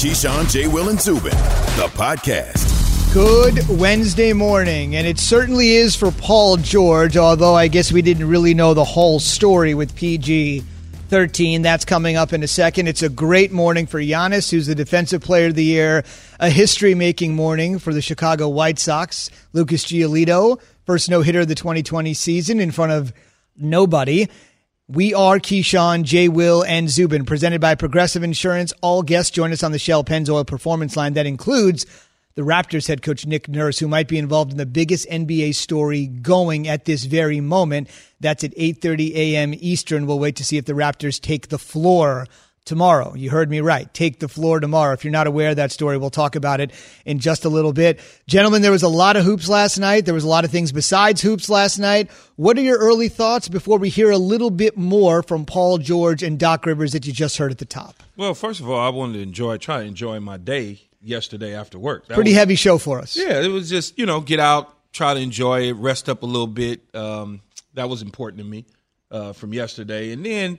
Keyshawn, J. Will, and Zubin, the podcast. Good Wednesday morning, and it certainly is for Paul George, although I guess we didn't really know the whole story with PG 13. That's coming up in a second. It's a great morning for Giannis, who's the Defensive Player of the Year, a history making morning for the Chicago White Sox. Lucas Giolito, first no hitter of the 2020 season in front of nobody. We are Keyshawn, J. Will, and Zubin, presented by Progressive Insurance. All guests join us on the Shell Pennzoil Performance Line. That includes the Raptors head coach Nick Nurse, who might be involved in the biggest NBA story going at this very moment. That's at 8:30 a.m. Eastern. We'll wait to see if the Raptors take the floor tomorrow. You heard me right. Take the floor tomorrow. If you're not aware of that story, we'll talk about it in just a little bit. Gentlemen, there was a lot of hoops last night. There was a lot of things besides hoops last night. What are your early thoughts before we hear a little bit more from Paul George and Doc Rivers that you just heard at the top? Well, first of all, I wanted to enjoy, try to enjoy my day yesterday after work. That Pretty was, heavy show for us. Yeah, it was just you know get out, try to enjoy it, rest up a little bit. Um, that was important to me uh, from yesterday, and then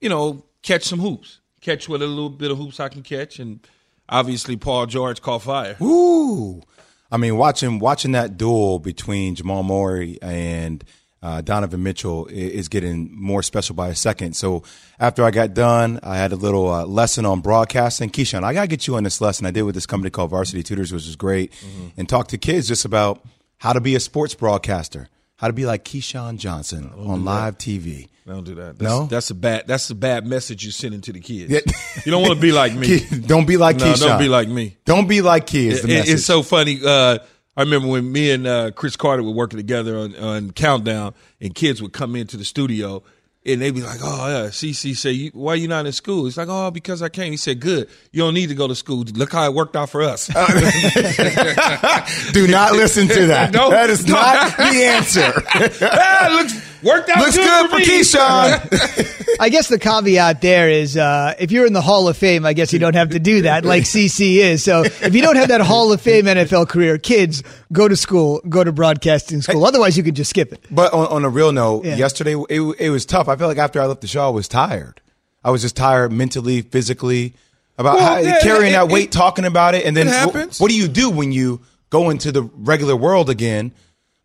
you know catch some hoops, catch what a little bit of hoops I can catch, and obviously Paul George caught fire. Ooh, I mean watching watching that duel between Jamal Murray and uh, Donovan Mitchell is getting more special by a second. So after I got done, I had a little uh, lesson on broadcasting. Keyshawn, I got to get you on this lesson I did with this company called Varsity Tutors, which is great, mm-hmm. and talk to kids just about how to be a sports broadcaster, to be like Keyshawn Johnson on live TV. Don't do that. That's, no, that's a bad. That's a bad message you're sending to the kids. you don't want to be like me. don't be like no, Keyshawn. Don't be like me. Don't be like kids. It, it's so funny. Uh, I remember when me and uh, Cris Carter were working together on, on Countdown, and kids would come into the studio and they'd be like, "Oh yeah, CC say, why are you not in school?" He's like, "Oh, because I came." He said, "Good, you don't need to go to school. Look how it worked out for us." Do not listen to that. No, that is no. not the answer. ah, looks Worked out Looks good, good for, for Keyshawn. I guess the caveat there is uh, if you're in the Hall of Fame, I guess you don't have to do that like CC is. So if you don't have that Hall of Fame NFL career, kids, go to school, go to broadcasting school. Otherwise, you could just skip it. But on, on a real note, yeah. yesterday it, it was tough. I feel like after I left the show, I was tired. I was just tired mentally, physically about well, how, yeah, carrying it, that weight, it, talking about it, and then what, what do you do when you go into the regular world again?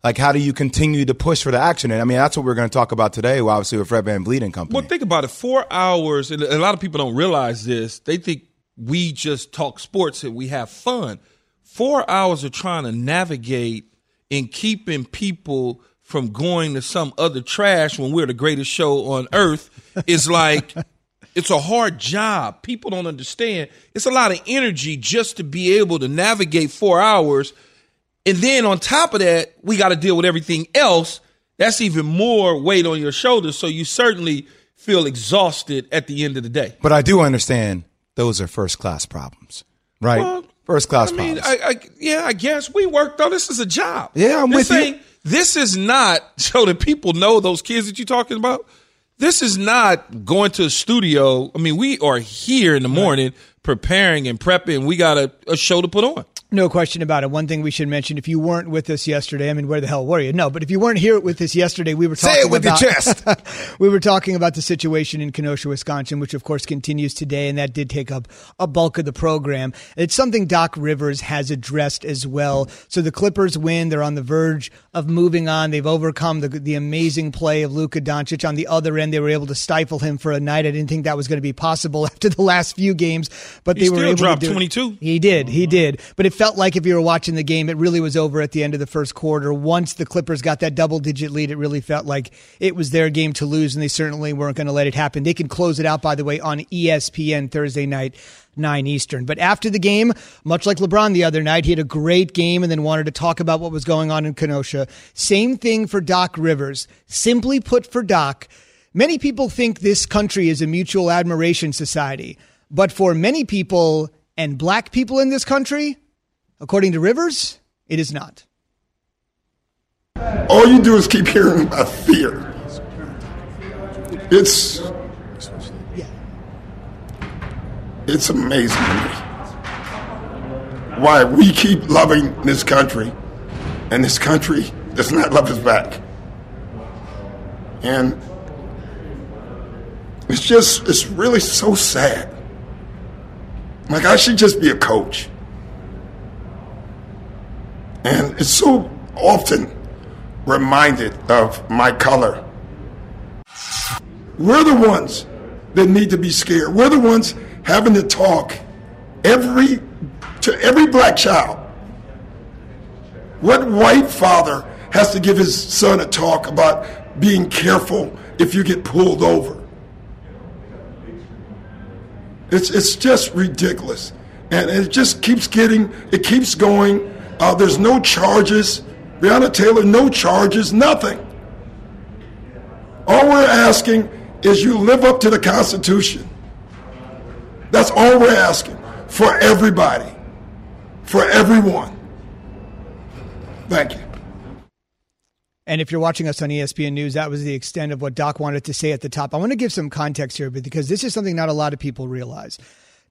Like, how do you continue to push for the action? And I mean, that's what we're going to talk about today, obviously, with Fred VanVleet and company. Well, think about it. Four hours, and a lot of people don't realize this. They think we just talk sports and we have fun. Four hours of trying to navigate and keeping people from going to some other trash when we're the greatest show on earth is like it's a hard job. People don't understand. It's a lot of energy just to be able to navigate four hours – and then on top of that, we got to deal with everything else. That's even more weight on your shoulders. So you certainly feel exhausted at the end of the day. But I do understand those are first class problems, right? Well, first class I mean, problems. I, I, yeah, I guess we work though. This is a job. Yeah, I'm this with you. This is not so that people know those kids that you're talking about. This is not going to a studio. I mean, we are here in the morning right. preparing and prepping. We got a, a show to put on. No question about it. One thing we should mention: if you weren't with us yesterday, I mean, where the hell were you? No, but if you weren't here with us yesterday, we were talking say it with about, your chest. we were talking about the situation in Kenosha, Wisconsin, which of course continues today, and that did take up a bulk of the program. It's something Doc Rivers has addressed as well. So the Clippers win; they're on the verge of moving on. They've overcome the the amazing play of Luka Doncic. On the other end, they were able to stifle him for a night. I didn't think that was going to be possible after the last few games, but he they were able to do. Twenty two. He did. He mm-hmm. did. But it felt like if you were watching the game, it really was over at the end of the first quarter. Once the Clippers got that double digit lead, it really felt like it was their game to lose, and they certainly weren't going to let it happen. They can close it out, by the way, on ESPN Thursday night. 9 Eastern. But after the game, much like LeBron the other night, he had a great game and then wanted to talk about what was going on in Kenosha. Same thing for Doc Rivers. Simply put, for Doc, many people think this country is a mutual admiration society. But for many people and black people in this country, According to Rivers, it is not. All you do is keep hearing about fear. It's it's amazing to me why we keep loving this country and this country does not love us back. And it's just it's really so sad Like I should just be a coach. And it's so often reminded of my color. We're the ones that need to be scared. We're the ones having to talk every to every black child. What white father has to give his son a talk about being careful if you get pulled over? It's, it's just ridiculous. And it just keeps getting, it keeps going. Uh, there's no charges. Breonna Taylor, no charges, nothing. All we're asking is you live up to the Constitution. That's all we're asking for everybody, for everyone. Thank you. And if you're watching us on ESPN News, that was the extent of what Doc wanted to say at the top. I want to give some context here because this is something not a lot of people realize.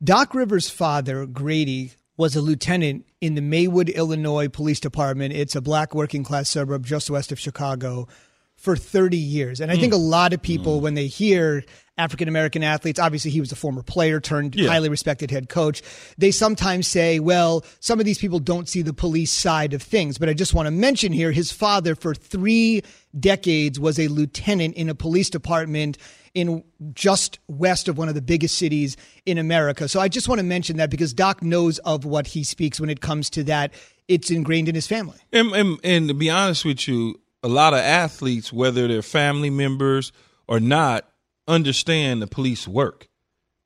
Doc Rivers' father, Grady, was a lieutenant in the Maywood, Illinois Police Department. It's a black working class suburb just west of Chicago for 30 years. And I think hmm. a lot of people, hmm. when they hear African American athletes, obviously he was a former player turned Yeah. highly respected head coach, they sometimes say, well, some of these people don't see the police side of things. But I just want to mention here his father, for three decades, was a lieutenant in a police department in just west of one of the biggest cities in America. So I just want to mention that because Doc knows of what he speaks when it comes to that. It's ingrained in his family. And, and, and to be honest with you, a lot of athletes, whether they're family members or not, understand the police work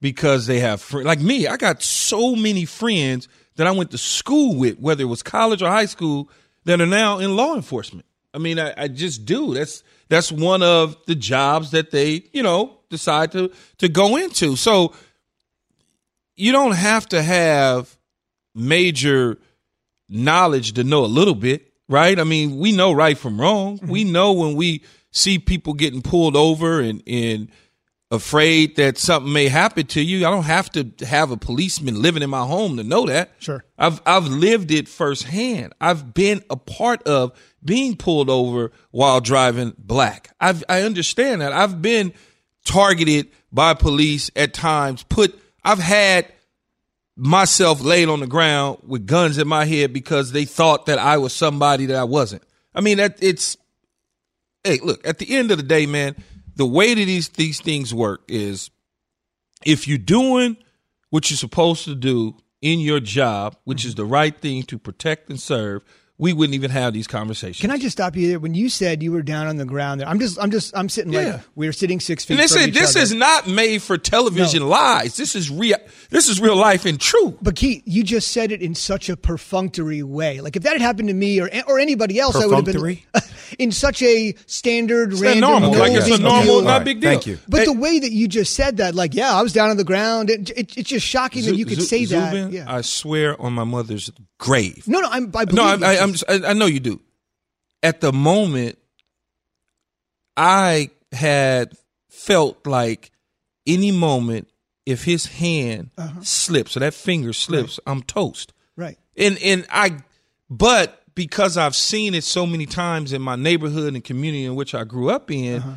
because they have fr- like me. I got so many friends that I went to school with, whether it was college or high school, that are now in law enforcement. I mean, I, I just do. That's that's one of the jobs that they, you know, decide to to go into. So you don't have to have major knowledge to know a little bit, right? I mean, we know right from wrong. Mm-hmm. We know when we see people getting pulled over and and afraid that something may happen to you. I don't have to have a policeman living in my home to know that. Sure. I've I've lived it firsthand. I've been a part of being pulled over while driving black. I've I understand that. I've been targeted by police at times. Put I've had myself laid on the ground with guns in my head because they thought that I was somebody that I wasn't. I mean that it's hey, look, at the end of the day, man, the way that these these things work is if you're doing what you're supposed to do in your job, which is the right thing to protect and serve, we wouldn't even have these conversations. Can I just stop you there? When you said you were down on the ground there, I'm just, I'm just, I'm sitting Yeah. like we're sitting six feet. and this from is each this other. is not made for television lies. This is real. This is real life and true. But Keith, you just said it in such a perfunctory way. Like if that had happened to me or or anybody else, I would have been in such a standard, It's random, normal. no Like it's a normal, deal. not All right, big deal. thank you. But Hey, the way that you just said that, like, yeah, I was down on the ground. It, it, it's just shocking that you could Zu- say that. Yeah. I swear on my mother's grave. no, no, I'm. I No, I, you. I, I'm. Just, I, I know you do. At the moment, I had felt like any moment, if his hand slips or that finger slips, I'm toast. right. And and I, but because I've seen it so many times in my neighborhood and community in which I grew up in, Uh-huh.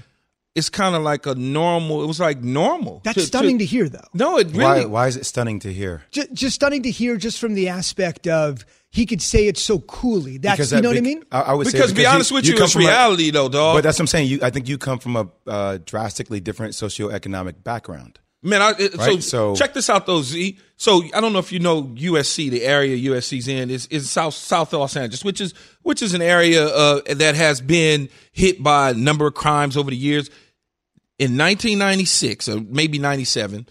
it's kind of like a normal. It was like normal. That's stunning to, hear, though. No, it Why, really. why is it stunning to hear? Just, just stunning to hear, just from the aspect of he could say it so coolly. That's Because you that know what I mean. I, I would say Because to be honest with you, come it's from a- reality though, dog. But that's what I'm saying. You, I think you come from a uh, drastically different socioeconomic background. Man, I, Right, so, so- check this out though, Z. So I don't know if you know USC, the area USC's in is is South South Los Angeles, which is which is an area uh, that has been hit by a number of crimes over the years. In 1996 or maybe 97,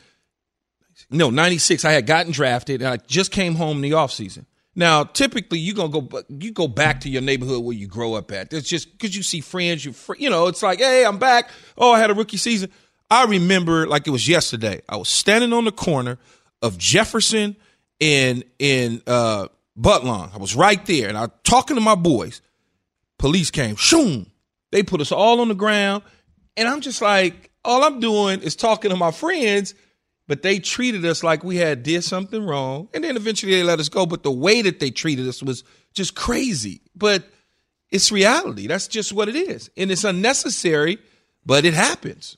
no 96, I had gotten drafted and I just came home in the off season. Now, typically, you gonna go you go back to your neighborhood where you grow up at. It's just because you see friends, you fr- you know, it's like, hey, I'm back. Oh, I had a rookie season. I remember like it was yesterday. I was standing on the corner of Jefferson and in uh, Budlong. I was right there, and I was talking to my boys. Police came, shoom. They put us all on the ground, and I'm just like, all I'm doing is talking to my friends but they treated us like we had did something wrong and then eventually they let us go but the way that they treated us was just crazy but it's reality that's just what it is and it's unnecessary but it happens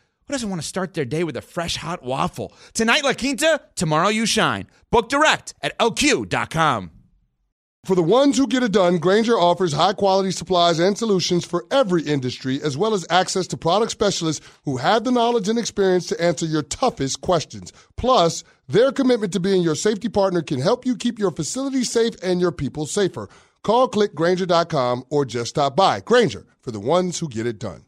who doesn't want to start their day with a fresh hot waffle? Tonight, La Quinta, tomorrow, you shine. Book direct at lq.com. For the ones who get it done, Grainger offers high quality supplies and solutions for every industry, as well as access to product specialists who have the knowledge and experience to answer your toughest questions. Plus, their commitment to being your safety partner can help you keep your facility safe and your people safer. Call clickgrainger.com or just stop by. Grainger for the ones who get it done.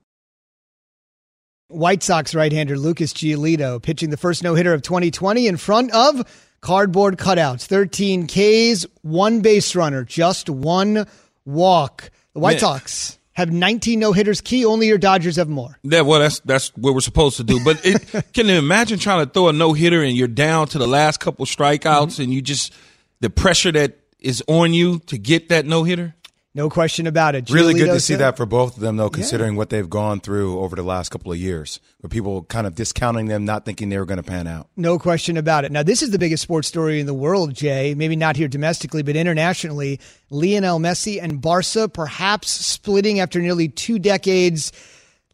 White Sox right-hander Lucas Giolito pitching the first no-hitter of 2020 in front of cardboard cutouts, 13 Ks, one base runner, just one walk. The White. Sox have 19 no hitters. Key only your Dodgers have more. Yeah, well, that's that's what we're supposed to do. But it, can you imagine trying to throw a no hitter and you're down to the last couple strikeouts mm-hmm. and you just the pressure that is on you to get that no hitter? No question about it. Really good to see that for both of them, though, considering what they've gone through over the last couple of years, where people kind of discounting them, not thinking they were going to pan out. No question about it. Now, this is the biggest sports story in the world, Jay. Maybe not here domestically, but internationally. Lionel Messi and Barca perhaps splitting after nearly two decades.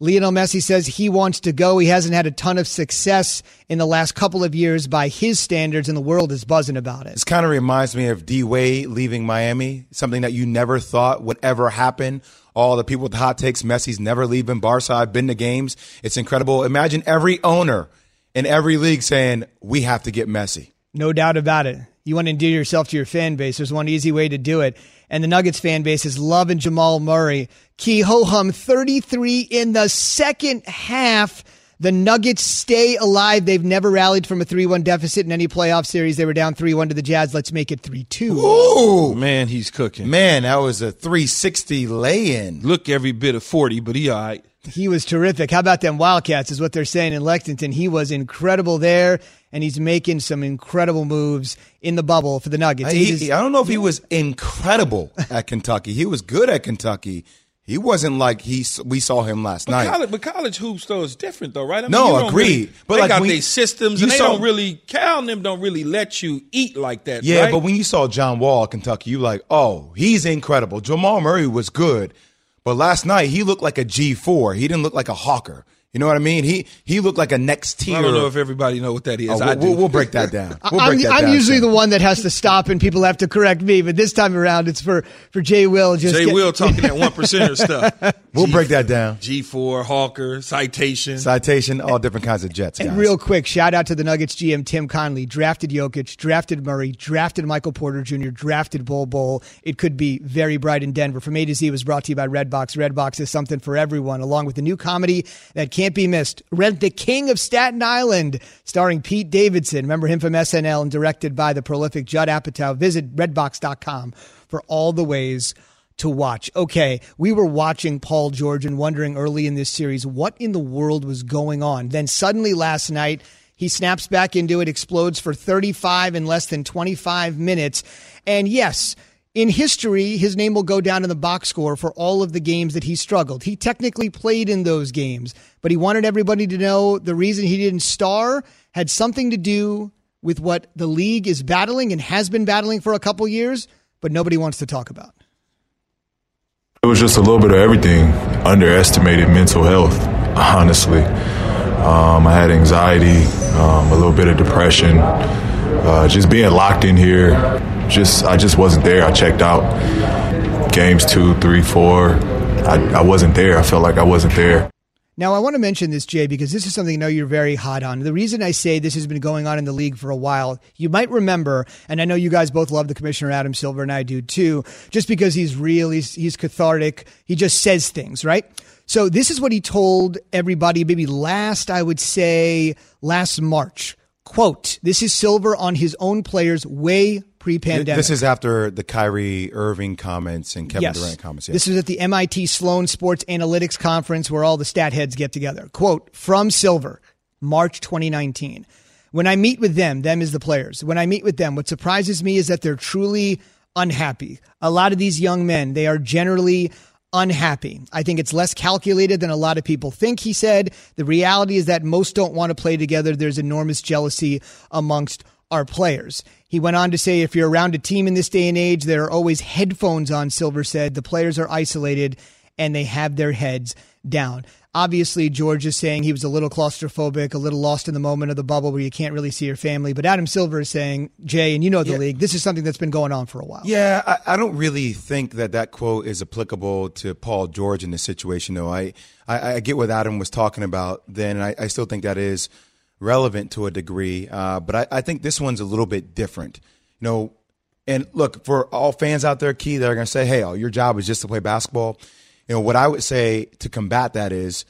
Lionel Messi says he wants to go. He hasn't had a ton of success in the last couple of years by his standards, and the world is buzzing about it. This kind of reminds me of D Wade leaving Miami, something that you never thought would ever happen. All the people with the hot takes, Messi's never leaving Barca. I've been to games. It's incredible. Imagine every owner in every league saying, we have to get Messi. No doubt about it. You want to endear yourself to your fan base. There's one easy way to do it. And the Nuggets fan base is loving Jamal Murray. Key ho hum 33 in the second half. The Nuggets stay alive. They've never rallied from a 3 1 deficit in any playoff series. They were down 3 1 to the Jazz. Let's make it 3 2. Ooh, Man, he's cooking. man, that was a 360 lay in. Look every bit of 40, but he all right. He was terrific. How about them Wildcats, is what they're saying in Lexington. He was incredible there, and he's making some incredible moves in the bubble for the Nuggets. Eight is- I don't know if he was incredible at Kentucky. He was good at Kentucky. He wasn't like he we saw him last But night. college, but college hoops though is different though, right? I No, you agreed. Really, But they like got when their systems, you and they saw- don't really. Cal and them don't really let you eat like that. Yeah, right? but when you saw John Wall at Kentucky, you like, oh, he's incredible. Jamal Murray was good, but last night he looked like a G four. He didn't look like a hawker. You know what I mean? He he looked like a next tier. I don't know if everybody know what that is. Oh, I we'll, do. we'll, we'll break that down. We'll I'm, that I'm down usually soon. the one that has to stop and people have to correct me, but this time around it's for, for Jay Will. Just Jay get- Will talking that one percenter stuff. We'll break that down. G four Hawker citation. Citation, all different kinds of jets, guys. And real quick, shout out to the Nuggets GM Tim Connelly. Drafted Jokic, drafted Murray, drafted Michael Porter Jr., drafted Bol Bol. It could be very bright in Denver. From A to Z was brought to you by Redbox. Redbox is something for everyone, along with the new comedy that can't be missed. Rent the King of Staten Island, starring Pete Davidson. Remember him from SNL and directed by the prolific Judd Apatow. Visit redbox.com for all the ways to watch. Okay, we were watching Paul George and wondering early in this series what in the world was going on. Then suddenly last night, he snaps back into it, explodes for 35 in less than 25 minutes. And yes, in history, his name will go down in the box score for all of the games that he struggled. He technically played in those games, but he wanted everybody to know the reason he didn't star had something to do with what the league is battling and has been battling for a couple years, but nobody wants to talk about. It was just a little bit of everything. Underestimated mental health, honestly. Um, I had anxiety, um, a little bit of depression, uh, just being locked in here. Just I just wasn't there. I checked out. Games two, three, four. I, I wasn't there. I felt like I wasn't there. Now, I want to mention this, Jay, because this is something I know you're very hot on. The reason I say this has been going on in the league for a while, you might remember, and I know you guys both love the commissioner, Adam Silver, and I do too, just because he's real, he's, he's cathartic, he just says things, right? So, this is what he told everybody maybe last, I would say, last March. Quote, this is Silver on his own players way pre pandemic. This is after the Kyrie Irving comments and Kevin Durant comments. Yeah. This was at the MIT Sloan Sports Analytics Conference where all the stat heads get together. Quote from Silver, March 2019. When I meet with them, them is the players. When I meet with them, what surprises me is that they're truly unhappy. A lot of these young men, they are generally unhappy. I think it's less calculated than a lot of people think, he said. The reality is that most don't want to play together. There's enormous jealousy amongst our players. He went on to say if you're around a team in this day and age, there are always headphones on, Silver said. The players are isolated and they have their heads down. Obviously, George is saying he was a little claustrophobic, a little lost in the moment of the bubble where you can't really see your family. But Adam Silver is saying, Jay, and you know the Yeah. league, this is something that's been going on for a while. Yeah, I, I don't really think that that quote is applicable to Paul George in this situation. Though I, I, I get what Adam was talking about then, and I, I still think that is relevant to a degree. Uh, but I, I think this one's a little bit different. You know, and look for all fans out there, Key, that are going to say, "Hey, oh, your job is just to play basketball." You know, what I would say to combat that is,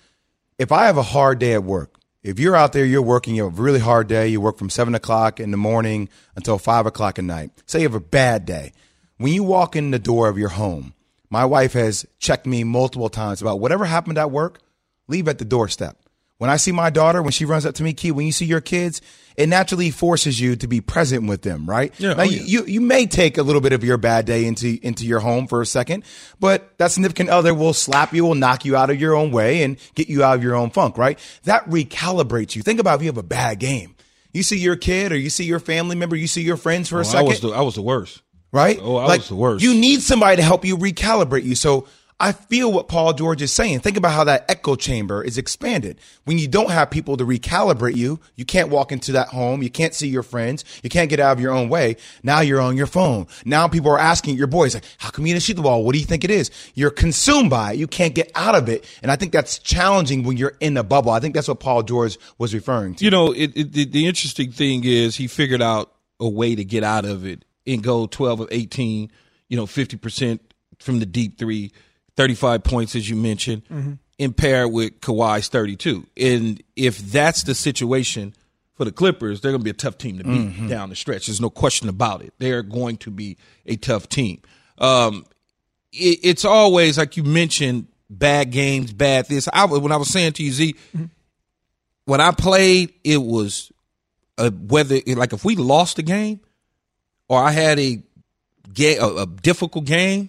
if I have a hard day at work, if you're out there, you're working, you have a really hard day, you work from seven o'clock in the morning until five o'clock at night. Say you have a bad day. When you walk in the door of your home, my wife has checked me multiple times about whatever happened at work, leave at the doorstep. When I see my daughter, when she runs up to me, Key, when you see your kids, it naturally forces you to be present with them, right? Yeah, Now, oh, you, yeah. you you may take a little bit of your bad day into into your home for a second, but that significant other will slap you, will knock you out of your own way, and get you out of your own funk, right? That recalibrates you. Think about if you have a bad game. You see your kid, or you see your family member, you see your friends for a Oh, I second was the I was the worst. right? Oh, I like, was the worst. You need somebody to help you recalibrate you. So I feel what Paul George is saying. Think about how that echo chamber is expanded. When you don't have people to recalibrate you, you can't walk into that home. You can't see your friends. You can't get out of your own way. Now you're on your phone. Now people are asking your boys, like, how come you didn't shoot the ball? What do you think it is? You're consumed by it. You can't get out of it. And I think that's challenging when you're in a bubble. I think that's what Paul George was referring to. You know, it, it, the, the interesting thing is he figured out a way to get out of it and go 12 of 18, you know, 50% from the deep three, 35 points, as you mentioned, and paired with Kawhi's 32. And if that's the situation for the Clippers, they're going to be a tough team to beat down the stretch. There's no question about it. They're going to be a tough team. Um, it, it's always, like you mentioned, bad games, bad this. I, when I was saying to you, Z, when I played, it was uh, whether like if we lost a game or I had a, a a difficult game,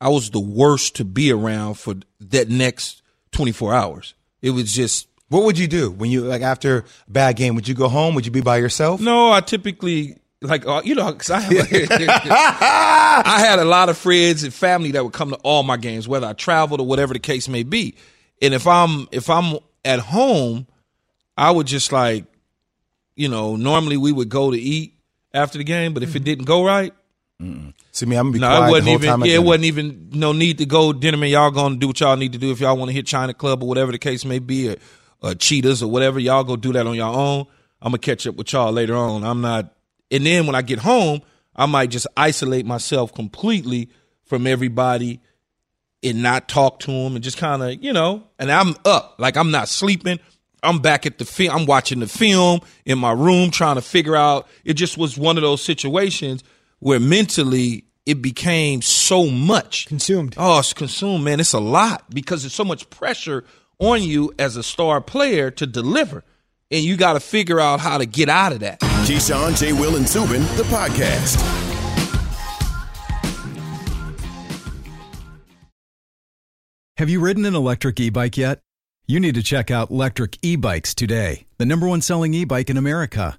I was the worst to be around for that next 24 hours. It was just What would you do when you, like, after a bad game? Would you go home? Would you be by yourself? no. I typically like uh, you know because I I had a lot of friends and family that would come to all my games, whether I traveled or whatever the case may be. And if I'm if I'm at home, I would just like, you know, normally we would go to eat after the game, but if it didn't go right, See me, I'm gonna be no, it wasn't even. time. Yeah, it wasn't even no need to go dinner. Man, y'all gonna do what y'all need to do if y'all want to hit China Club or whatever the case may be, or, or Cheetahs or whatever. Y'all go do that on your own. I'm gonna catch up with y'all later on. I'm not. And then when I get home, I might just isolate myself completely from everybody and not talk to them and just kind of you know. And I'm up, like I'm not sleeping. I'm back at the film. I'm watching the film in my room, trying to figure out. It just was one of those situations where mentally it became so much Consumed. Oh, it's consumed, man. It's a lot because there's so much pressure on you as a star player to deliver, and you got to figure out how to get out of that. Keyshawn, J. Will, and Zubin, the podcast. Have you ridden an electric e bike yet? You need to check out Lectric E Bikes today, the number one selling e bike in America.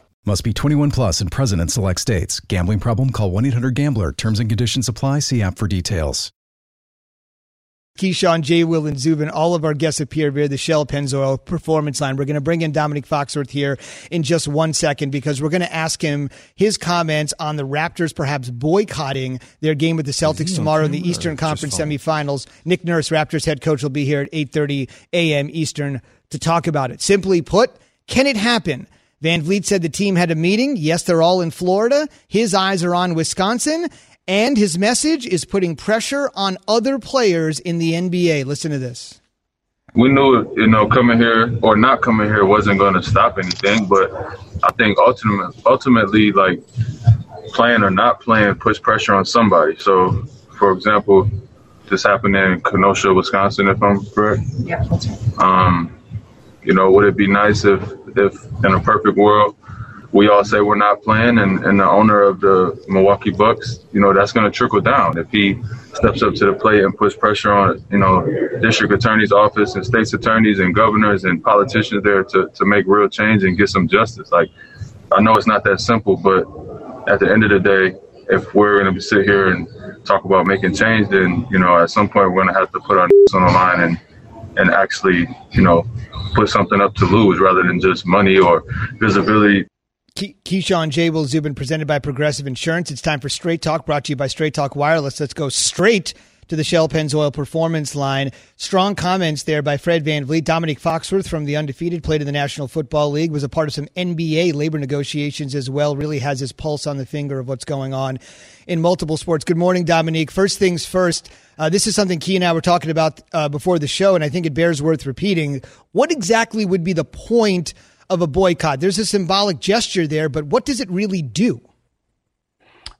Must be 21 plus and present in select states. Gambling problem? Call 1 800 GAMBLER. Terms and conditions apply. See app for details. Keyshawn, J. Will, and Zubin, all of our guests appear via the Shell Pennzoil Performance Line. We're going to bring in Domonique Foxworth here in just one second because we're going to ask him his comments on the Raptors perhaps boycotting their game with the Celtics tomorrow in the Eastern Conference semifinals. Nick Nurse, Raptors head coach, will be here at 8.30 a.m. Eastern to talk about it. Simply put, can it happen? VanVleet said the team had a meeting. Yes, they're all in Florida. His eyes are on Wisconsin. And his message is putting pressure on other players in the NBA. Listen to this. We knew, you know, coming here or not coming here wasn't going to stop anything, but I think ultimately, ultimately, like playing or not playing puts pressure on somebody. So, for example, this happened in Kenosha, Wisconsin, if I'm correct. Yeah, that's right. Um, you know, would it be nice if, if in a perfect world, we all say we're not playing, and, and the owner of the Milwaukee Bucks, you know, that's going to trickle down if he steps up to the plate and puts pressure on, you know, district attorney's office and state's attorneys and governors and politicians there to, to make real change and get some justice. Like, I know it's not that simple, but at the end of the day, if we're going to sit here and talk about making change, then, you know, at some point we're going to have to put our on the line and, and actually, you know, put something up to lose rather than just money or visibility. Ke- Keyshawn J. Will Zubin presented by Progressive Insurance. It's time for Straight Talk brought to you by Straight Talk Wireless. Let's go straight to the Shell Pennzoil Performance line. Strong comments there by Fred Van Vliet. Domonique Foxworth from the Undefeated, played in the National Football League, was a part of some NBA labor negotiations as well, really has his pulse on the finger of what's going on in multiple sports. Good morning, Domonique. First things first, uh, this is something Key and I were talking about uh, before the show, and I think it bears worth repeating. What exactly would be the point of a boycott? There's a symbolic gesture there, but what does it really do?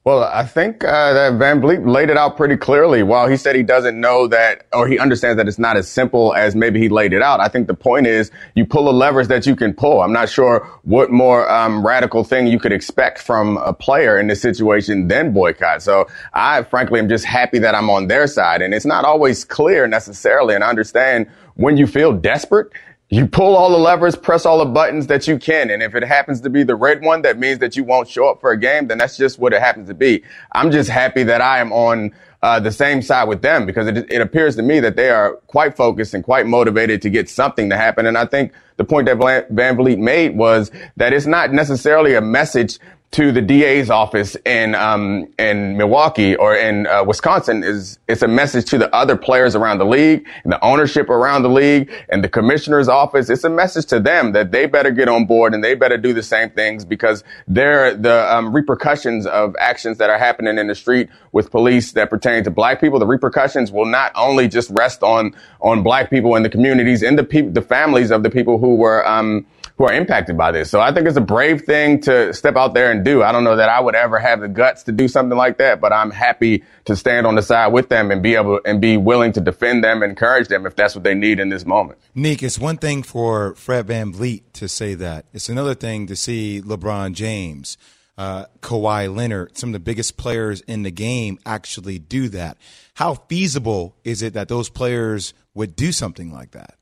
Well, I think uh, that VanVleet laid it out pretty clearly. While he said he doesn't know that, or he understands that it's not as simple as maybe he laid it out, I think the point is you pull the levers that you can pull. I'm not sure what more um, radical thing you could expect from a player in this situation than boycott. So I, frankly, am just happy that I'm on their side. And it's not always clear necessarily, and I understand when you feel desperate you pull all the levers, press all the buttons that you can. And if it happens to be the red one, that means that you won't show up for a game, then that's just what it happens to be. I'm just happy that I am on uh, the same side with them because it, it appears to me that they are quite focused and quite motivated to get something to happen. And I think the point that VanVleet made was that it's not necessarily a message to the DA's office in um, in Milwaukee or in uh, Wisconsin is it's a message to the other players around the league and the ownership around the league and the commissioner's office. It's a message to them that they better get on board and they better do the same things because they're the um, repercussions of actions that are happening in the street with police that pertain to black people. The repercussions will not only just rest on on black people in the communities and the people, the families of the people who were um, who are impacted by this. So I think it's a brave thing to step out there and do. I don't know that I would ever have the guts to do something like that, but I'm happy to stand on the side with them and be able and be willing to defend them, encourage them if that's what they need in this moment. Nick, it's one thing for Fred VanVleet to say that. It's another thing to see LeBron James, uh, Kawhi Leonard, some of the biggest players in the game actually do that. How feasible is it that those players would do something like that?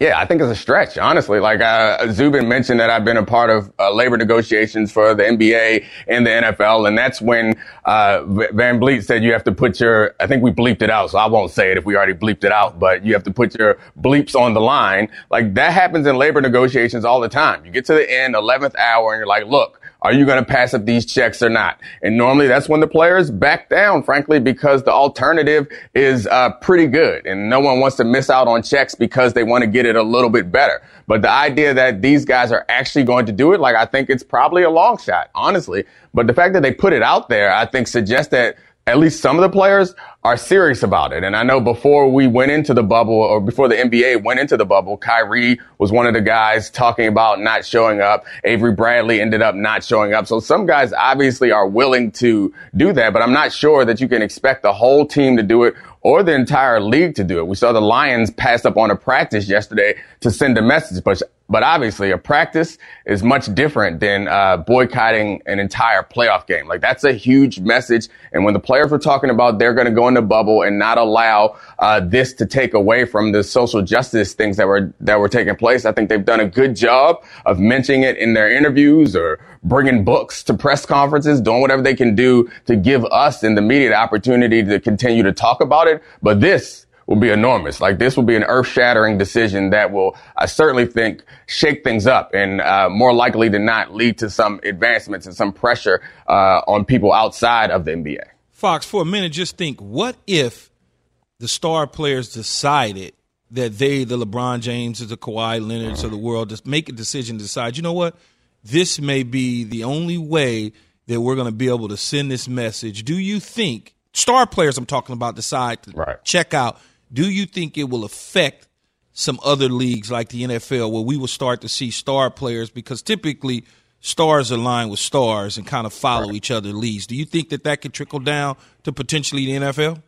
Yeah, I think it's a stretch, honestly. Like uh, Zubin mentioned that I've been a part of uh, labor negotiations for the NBA and the NFL, and that's when uh, VanVleet said you have to put your. I think we bleeped it out, so I won't say it if we already bleeped it out. But you have to put your bleeps on the line. Like that happens in labor negotiations all the time. You get to the end, eleventh hour, and you're like, look. Are you going to pass up these checks or not? And normally that's when the players back down, frankly, because the alternative is uh, pretty good, and no one wants to miss out on checks because they want to get it a little bit better. But the idea that these guys are actually going to do it, like I think it's probably a long shot, honestly. But the fact that they put it out there, I think suggests that at least some of the players are serious about it. And I know before we went into the bubble or before the NBA went into the bubble, Kyrie was one of the guys talking about not showing up. Avery Bradley ended up not showing up. So some guys obviously are willing to do that, but I'm not sure that you can expect the whole team to do it or the entire league to do it. We saw the Lions pass up on a practice yesterday to send a message, but but obviously, a practice is much different than uh, boycotting an entire playoff game. Like that's a huge message. And when the players were talking about they're going to go in the bubble and not allow uh, this to take away from the social justice things that were that were taking place, I think they've done a good job of mentioning it in their interviews or bringing books to press conferences, doing whatever they can do to give us in the media the opportunity to continue to talk about it. But this will be enormous. Like this will be an earth shattering decision that will, I certainly think, shake things up and uh, more likely than not lead to some advancements and some pressure uh, on people outside of the NBA. Fox, for a minute, just think what if the star players decided that they, the LeBron James, the Kawhi Leonards of the world, just make a decision, to decide, you know what, this may be the only way that we're going to be able to send this message. Do you think star players I'm talking about decide to right. check out? Do you think it will affect some other leagues like the NFL where we will start to see star players because typically stars align with stars and kind of follow right. each other leads. Do you think that that could trickle down to potentially the NFL?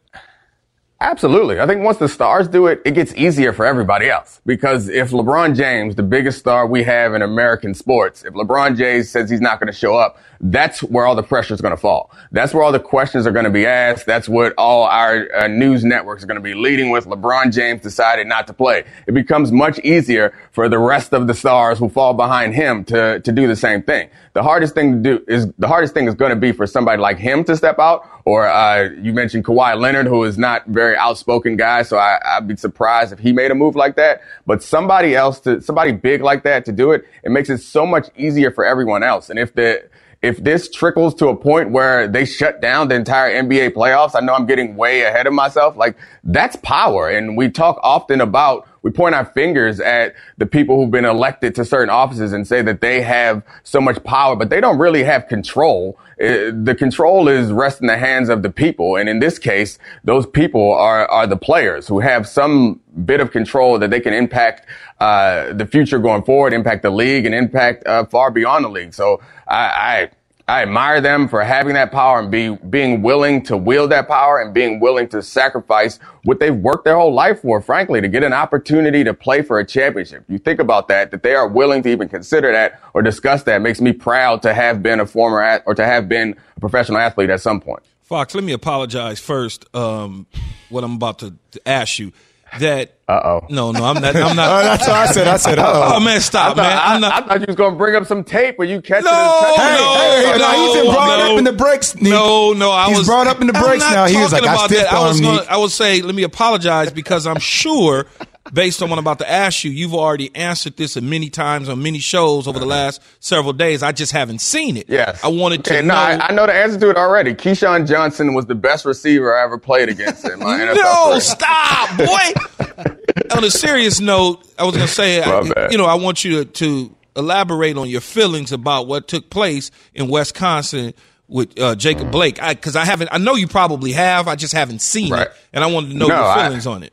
Absolutely. I think once the stars do it, it gets easier for everybody else. Because if LeBron James, the biggest star we have in American sports, if LeBron James says he's not going to show up, that's where all the pressure is going to fall. That's where all the questions are going to be asked. That's what all our uh, news networks are going to be leading with. LeBron James decided not to play. It becomes much easier for the rest of the stars who fall behind him to, to do the same thing. The hardest thing to do is the hardest thing is going to be for somebody like him to step out or uh, you mentioned Kawhi Leonard, who is not very outspoken guy, so I, would be surprised if he made a move like that. But somebody else to somebody big like that to do it, it makes it so much easier for everyone else. And if the if this trickles to a point where they shut down the entire NBA playoffs, I know I'm getting way ahead of myself. Like that's power. And we talk often about, we point our fingers at the people who've been elected to certain offices and say that they have so much power, but they don't really have control. Uh, the control is rest in the hands of the people. And in this case, those people are, are the players who have some bit of control that they can impact, uh, the future going forward, impact the league and impact, uh, far beyond the league. So I, I I admire them for having that power and be, being willing to wield that power and being willing to sacrifice what they've worked their whole life for, frankly, to get an opportunity to play for a championship. You think about that, that they are willing to even consider that or discuss that makes me proud to have been a former or to have been a professional athlete at some point. Fox, let me apologize first. Um, what I'm about to, to ask you that. Uh oh. No, no, I'm not. I'm not. oh, that's what I said. I said, uh oh. man, stop, I man. Thought, I'm not, I, thought you was gonna bring up some tape where you catch no, it. Hey, no, hey, no, he's been brought no, up in the breaks. No, no, I he's was brought up in the breaks now. He was like, I stiff I was. Gonna, I would say, let me apologize because I'm sure based on what I'm about to ask you, you've already answered this a many times on many shows over the last several days. I just haven't seen it. Yes. I wanted to okay, know. No, I, I, know the answer to it already. Keyshawn Johnson was the best receiver I ever played against in my NFL No, career. stop, boy. on a serious note, I was going to say, I, you know, I want you to, to, elaborate on your feelings about what took place in Wisconsin with uh, Jacob mm. Blake because I, I, haven't. I know you probably have. I just haven't seen right. it, and I wanted to know no, your feelings I, on it.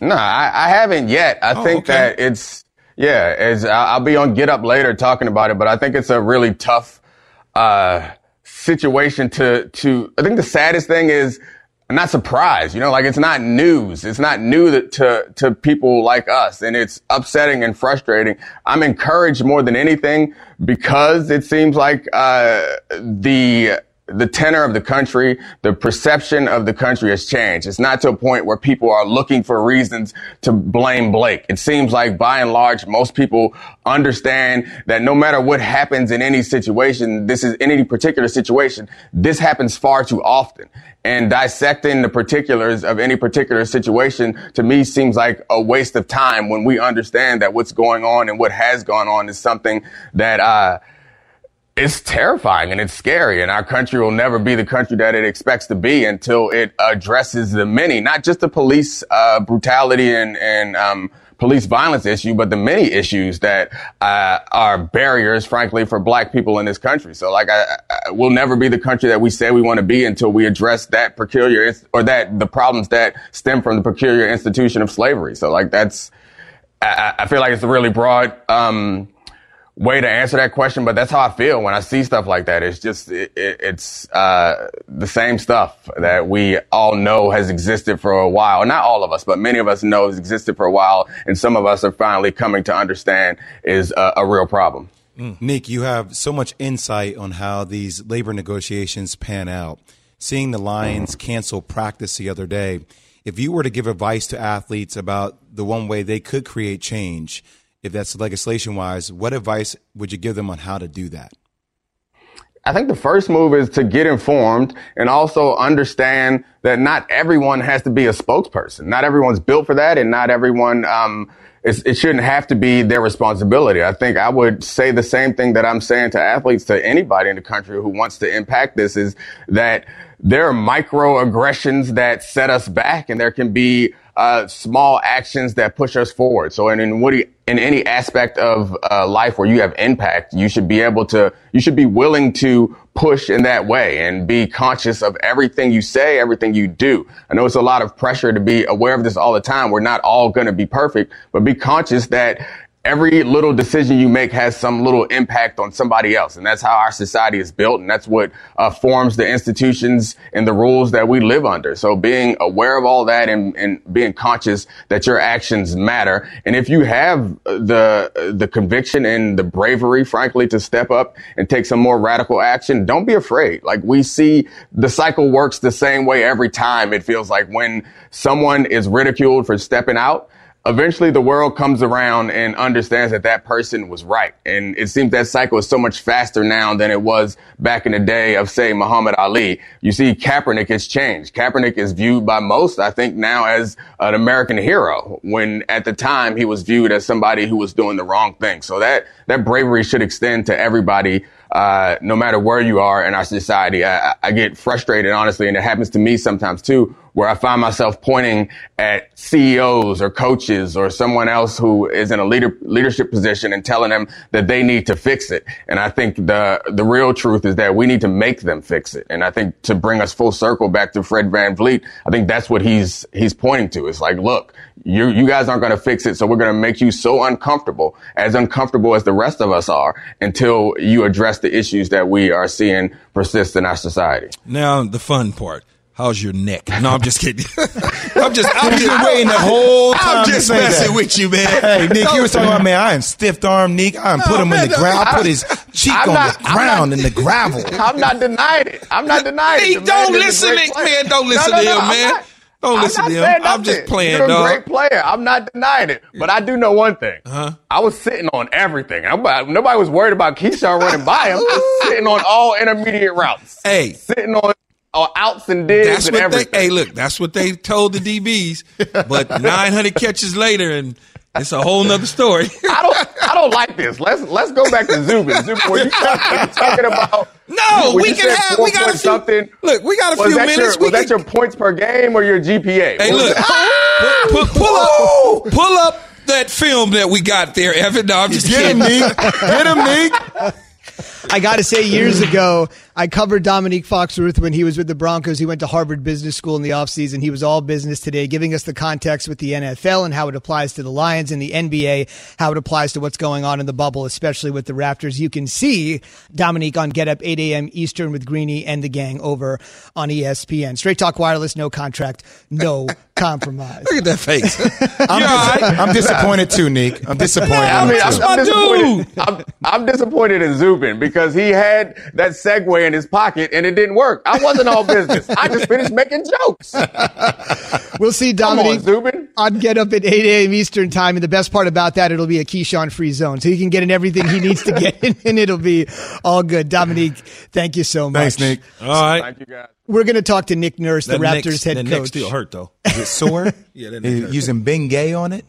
No, I, I haven't yet. I oh, think okay. that it's yeah. It's, I'll be on Get Up later talking about it, but I think it's a really tough uh, situation to to. I think the saddest thing is I'm not surprised. You know, like it's not news. It's not new that, to to people like us, and it's upsetting and frustrating. I'm encouraged more than anything because it seems like uh, the the tenor of the country, the perception of the country has changed. It's not to a point where people are looking for reasons to blame Blake. It seems like by and large, most people understand that no matter what happens in any situation, this is in any particular situation, this happens far too often. And dissecting the particulars of any particular situation to me seems like a waste of time when we understand that what's going on and what has gone on is something that, uh, it's terrifying and it's scary and our country will never be the country that it expects to be until it addresses the many, not just the police, uh, brutality and, and, um, police violence issue, but the many issues that uh, are barriers, frankly, for black people in this country. So like, I, I, we'll never be the country that we say we want to be until we address that peculiar or that the problems that stem from the peculiar institution of slavery. So like, that's, I, I feel like it's a really broad, um, way to answer that question, but that's how I feel when I see stuff like that. It's just, it, it, it's, uh, the same stuff that we all know has existed for a while. Not all of us, but many of us know has existed for a while. And some of us are finally coming to understand is a, a real problem. Mm. Nick, you have so much insight on how these labor negotiations pan out. Seeing the Lions cancel practice the other day, if you were to give advice to athletes about the one way they could create change, if that's legislation wise, what advice would you give them on how to do that? I think the first move is to get informed and also understand that not everyone has to be a spokesperson. Not everyone's built for that, and not everyone. Um, it shouldn't have to be their responsibility. I think I would say the same thing that I'm saying to athletes, to anybody in the country who wants to impact this, is that there are microaggressions that set us back, and there can be uh, small actions that push us forward. So in, in, you, in any aspect of uh, life where you have impact, you should be able to, you should be willing to push in that way and be conscious of everything you say, everything you do. I know it's a lot of pressure to be aware of this all the time. We're not all going to be perfect, but be conscious that every little decision you make has some little impact on somebody else. And that's how our society is built. And that's what uh, forms the institutions and the rules that we live under. So being aware of all that and, and being conscious that your actions matter. And if you have the, the conviction and the bravery, frankly, to step up and take some more radical action, don't be afraid. Like we see the cycle works the same way every time. It feels like when someone is ridiculed for stepping out, eventually the world comes around and understands that that person was right. And it seems that cycle is so much faster now than it was back in the day of, say, Muhammad Ali. You see, Kaepernick has changed. Kaepernick is viewed by most, I think, now as an American hero, when at the time he was viewed as somebody who was doing the wrong thing. So that, that bravery should extend to everybody uh, no matter where you are in our society. I, I, get frustrated, honestly, and it happens to me sometimes too, where I find myself pointing at CEOs or coaches or someone else who is in a leader, leadership position and telling them that they need to fix it. And I think the, the real truth is that we need to make them fix it. And I think to bring us full circle back to Fred Van VanVleet, I think that's what he's, he's pointing to. It's like, look, you, you guys aren't going to fix it. So we're going to make you so uncomfortable, as uncomfortable as the rest of us are until you address the issues that we are seeing persist in our society. Now, the fun part. How's your neck? No, I'm just kidding. I'm just, I'm just waiting the whole time. I'm just messing that. with you, man. Hey, Nick, you were talking about, man, I am stiff arm Nick. I am no, put him man, in the ground. I put his cheek I'm on not, the ground not, in the gravel. I'm not denying it. I'm not denying it. don't listen, to, man. Don't listen no, no, to him, man. Don't listen to him. I'm just playing, You're dog. a great player. I'm not denying it. But I do know one thing. Uh-huh. I was sitting on everything. nobody was worried about Keyshawn running by him. I was sitting on all intermediate routes. Hey. Sitting on uh, outs and digs that's and everything. They, hey, look, that's what they told the DBs. But 900 catches later, and it's a whole nother story. I don't, I don't like this. Let's let's go back to Zubin. Zubin, were you talking, talking about? No, we can have. We got a few, something. Look, we got a few minutes. Your, was can, that your points per game or your GPA? Hey, look, pull, pull, up, pull up that film that we got there, Evan. No, I'm just Get kidding. him, Nick. Get him, Nick. I got to say, years ago, I covered Domonique Foxworth when he was with the Broncos. He went to Harvard Business School in the offseason. He was all business today, giving us the context with the NFL and how it applies to the Lions and the NBA, how it applies to what's going on in the bubble, especially with the Raptors. You can see Domonique on Get Up 8 a.m. Eastern with Greeny and the gang over on ESPN. Straight Talk Wireless, no contract, no compromise. Look at that face. I'm, dis- I'm, disappointed too, Nick. I'm disappointed. I mean, I'm, I'm, disappointed. I'm, I'm disappointed in Zubin because he had that segue in his pocket and it didn't work. I wasn't all business. I just finished making jokes. we'll see Domonique on, on Get Up at 8 a.m. Eastern Time. And the best part about that, it'll be a Keyshawn free zone. So he can get in everything he needs to get in, and it'll be all good. Domonique, thank you so much. Thanks, Nick. All right. Thank you, guys. We're going to talk to Nick Nurse, the that Raptors head that coach. Neck still hurt, though. Is it sore? yeah, that Using Bengay on it?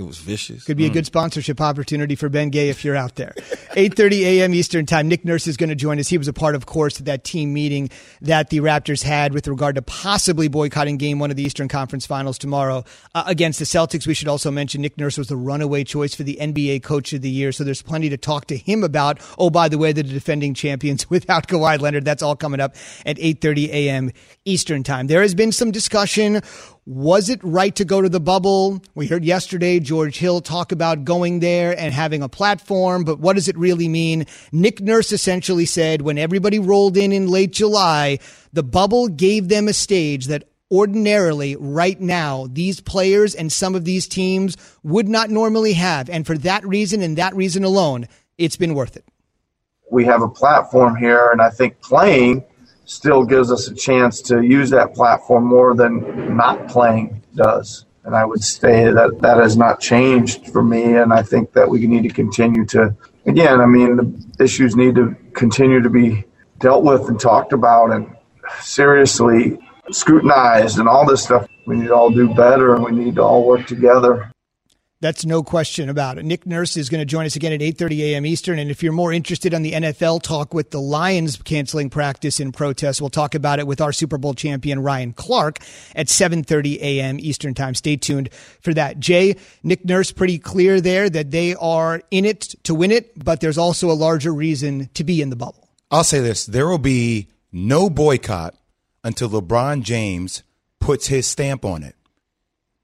It was vicious. Could be a good sponsorship opportunity for Ben Gay if you're out there. 8:30 a.m. Eastern Time. Nick Nurse is going to join us. He was a part, of course, of that team meeting that the Raptors had with regard to possibly boycotting Game One of the Eastern Conference Finals tomorrow uh, against the Celtics. We should also mention Nick Nurse was the runaway choice for the NBA Coach of the Year, so there's plenty to talk to him about. Oh, by the way, the defending champions without Kawhi Leonard. That's all coming up at 8:30 a.m. Eastern Time. There has been some discussion was it right to go to the bubble? We heard yesterday George Hill talk about going there and having a platform, but what does it really mean? Nick Nurse essentially said when everybody rolled in in late July, the bubble gave them a stage that ordinarily right now these players and some of these teams would not normally have. And for that reason and that reason alone, it's been worth it. We have a platform here, and I think playing still gives us a chance to use that platform more than not playing does. And I would say that that has not changed for me. And I think that we need to continue to, again, I mean, the issues need to continue to be dealt with and talked about and seriously scrutinized and all this stuff. We need to all do better and we need to all work together. That's no question about it. Nick Nurse is going to join us again at 8:30 a.m. Eastern and if you're more interested on the NFL talk with the Lions canceling practice in protest, we'll talk about it with our Super Bowl champion Ryan Clark at 7:30 a.m. Eastern Time. Stay tuned for that. Jay, Nick Nurse pretty clear there that they are in it to win it, but there's also a larger reason to be in the bubble. I'll say this: there will be no boycott until LeBron James puts his stamp on it.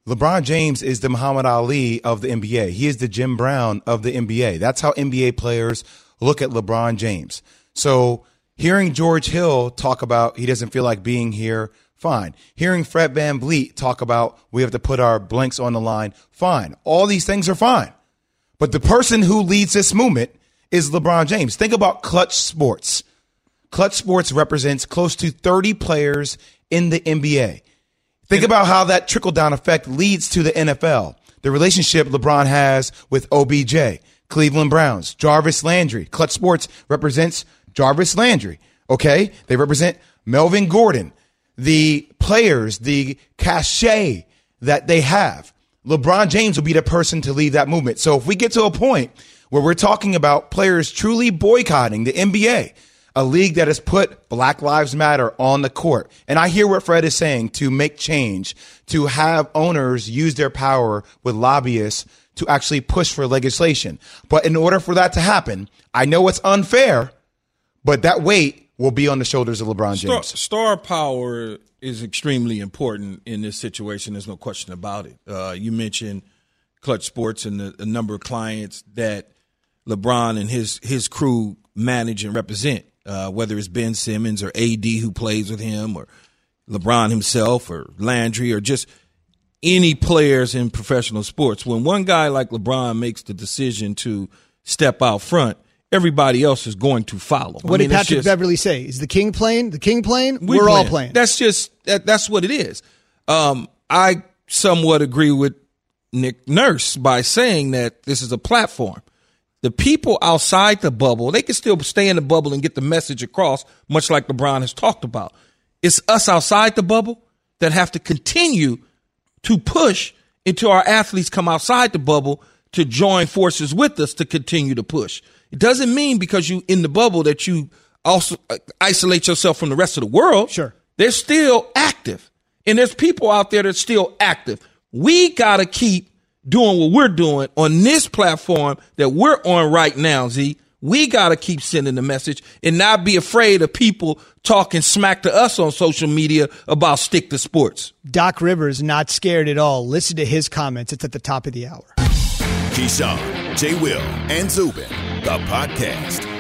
LeBron James is the Muhammad Ali of the NBA. He is the Jim Brown of the NBA. That's how NBA players look at LeBron James. So hearing George Hill talk about he doesn't feel like being here, fine. Hearing Fred VanVleet talk about we have to put our blanks on the line, fine. All these things are fine. But the person who leads this movement is LeBron James. Think about Clutch Sports. Clutch Sports represents close to 30 players in the NBA. Think about how that trickle down effect leads to the NFL. The relationship LeBron has with OBJ, Cleveland Browns, Jarvis Landry. Clutch Sports represents Jarvis Landry. Okay. They represent Melvin Gordon, the players, the cachet that they have. LeBron James will be the person to lead that movement. So if we get to a point where we're talking about players truly boycotting the NBA, a league that has put Black Lives Matter on the court. And I hear what Fred is saying to make change, to have owners use their power with lobbyists to actually push for legislation. But in order for that to happen, I know it's unfair, but that weight will be on the shoulders of LeBron James. Star, star power is extremely important in this situation. There's no question about it. Uh, you mentioned Clutch Sports and the, the number of clients that LeBron and his his crew manage and represent uh, whether it's Ben Simmons or AD who plays with him or LeBron himself or Landry or just any players in professional sports. When one guy like LeBron makes the decision to step out front, everybody else is going to follow. What I mean, did Patrick just, Beverley say? Is the king playing? The king playing? We are all playing. That's just that, that's what it is. Um, I somewhat agree with Nick Nurse by saying that this is a platform the people outside the bubble, they can still stay in the bubble and get the message across, much like LeBron has talked about. It's us outside the bubble that have to continue to push until our athletes come outside the bubble to join forces with us to continue to push. It doesn't mean because you in the bubble that you also uh, isolate yourself from the rest of the world. Sure. They're still active. And there's people out there that's still active. We got to keep doing what we're doing on this platform that we're on right now, Z. We got to keep sending the message and not be afraid of people talking smack to us on social media about stick to sports. Doc Rivers not scared at all. Listen to his comments. It's at the top of the hour. Keyshawn, J. Will, and Zubin, the podcast.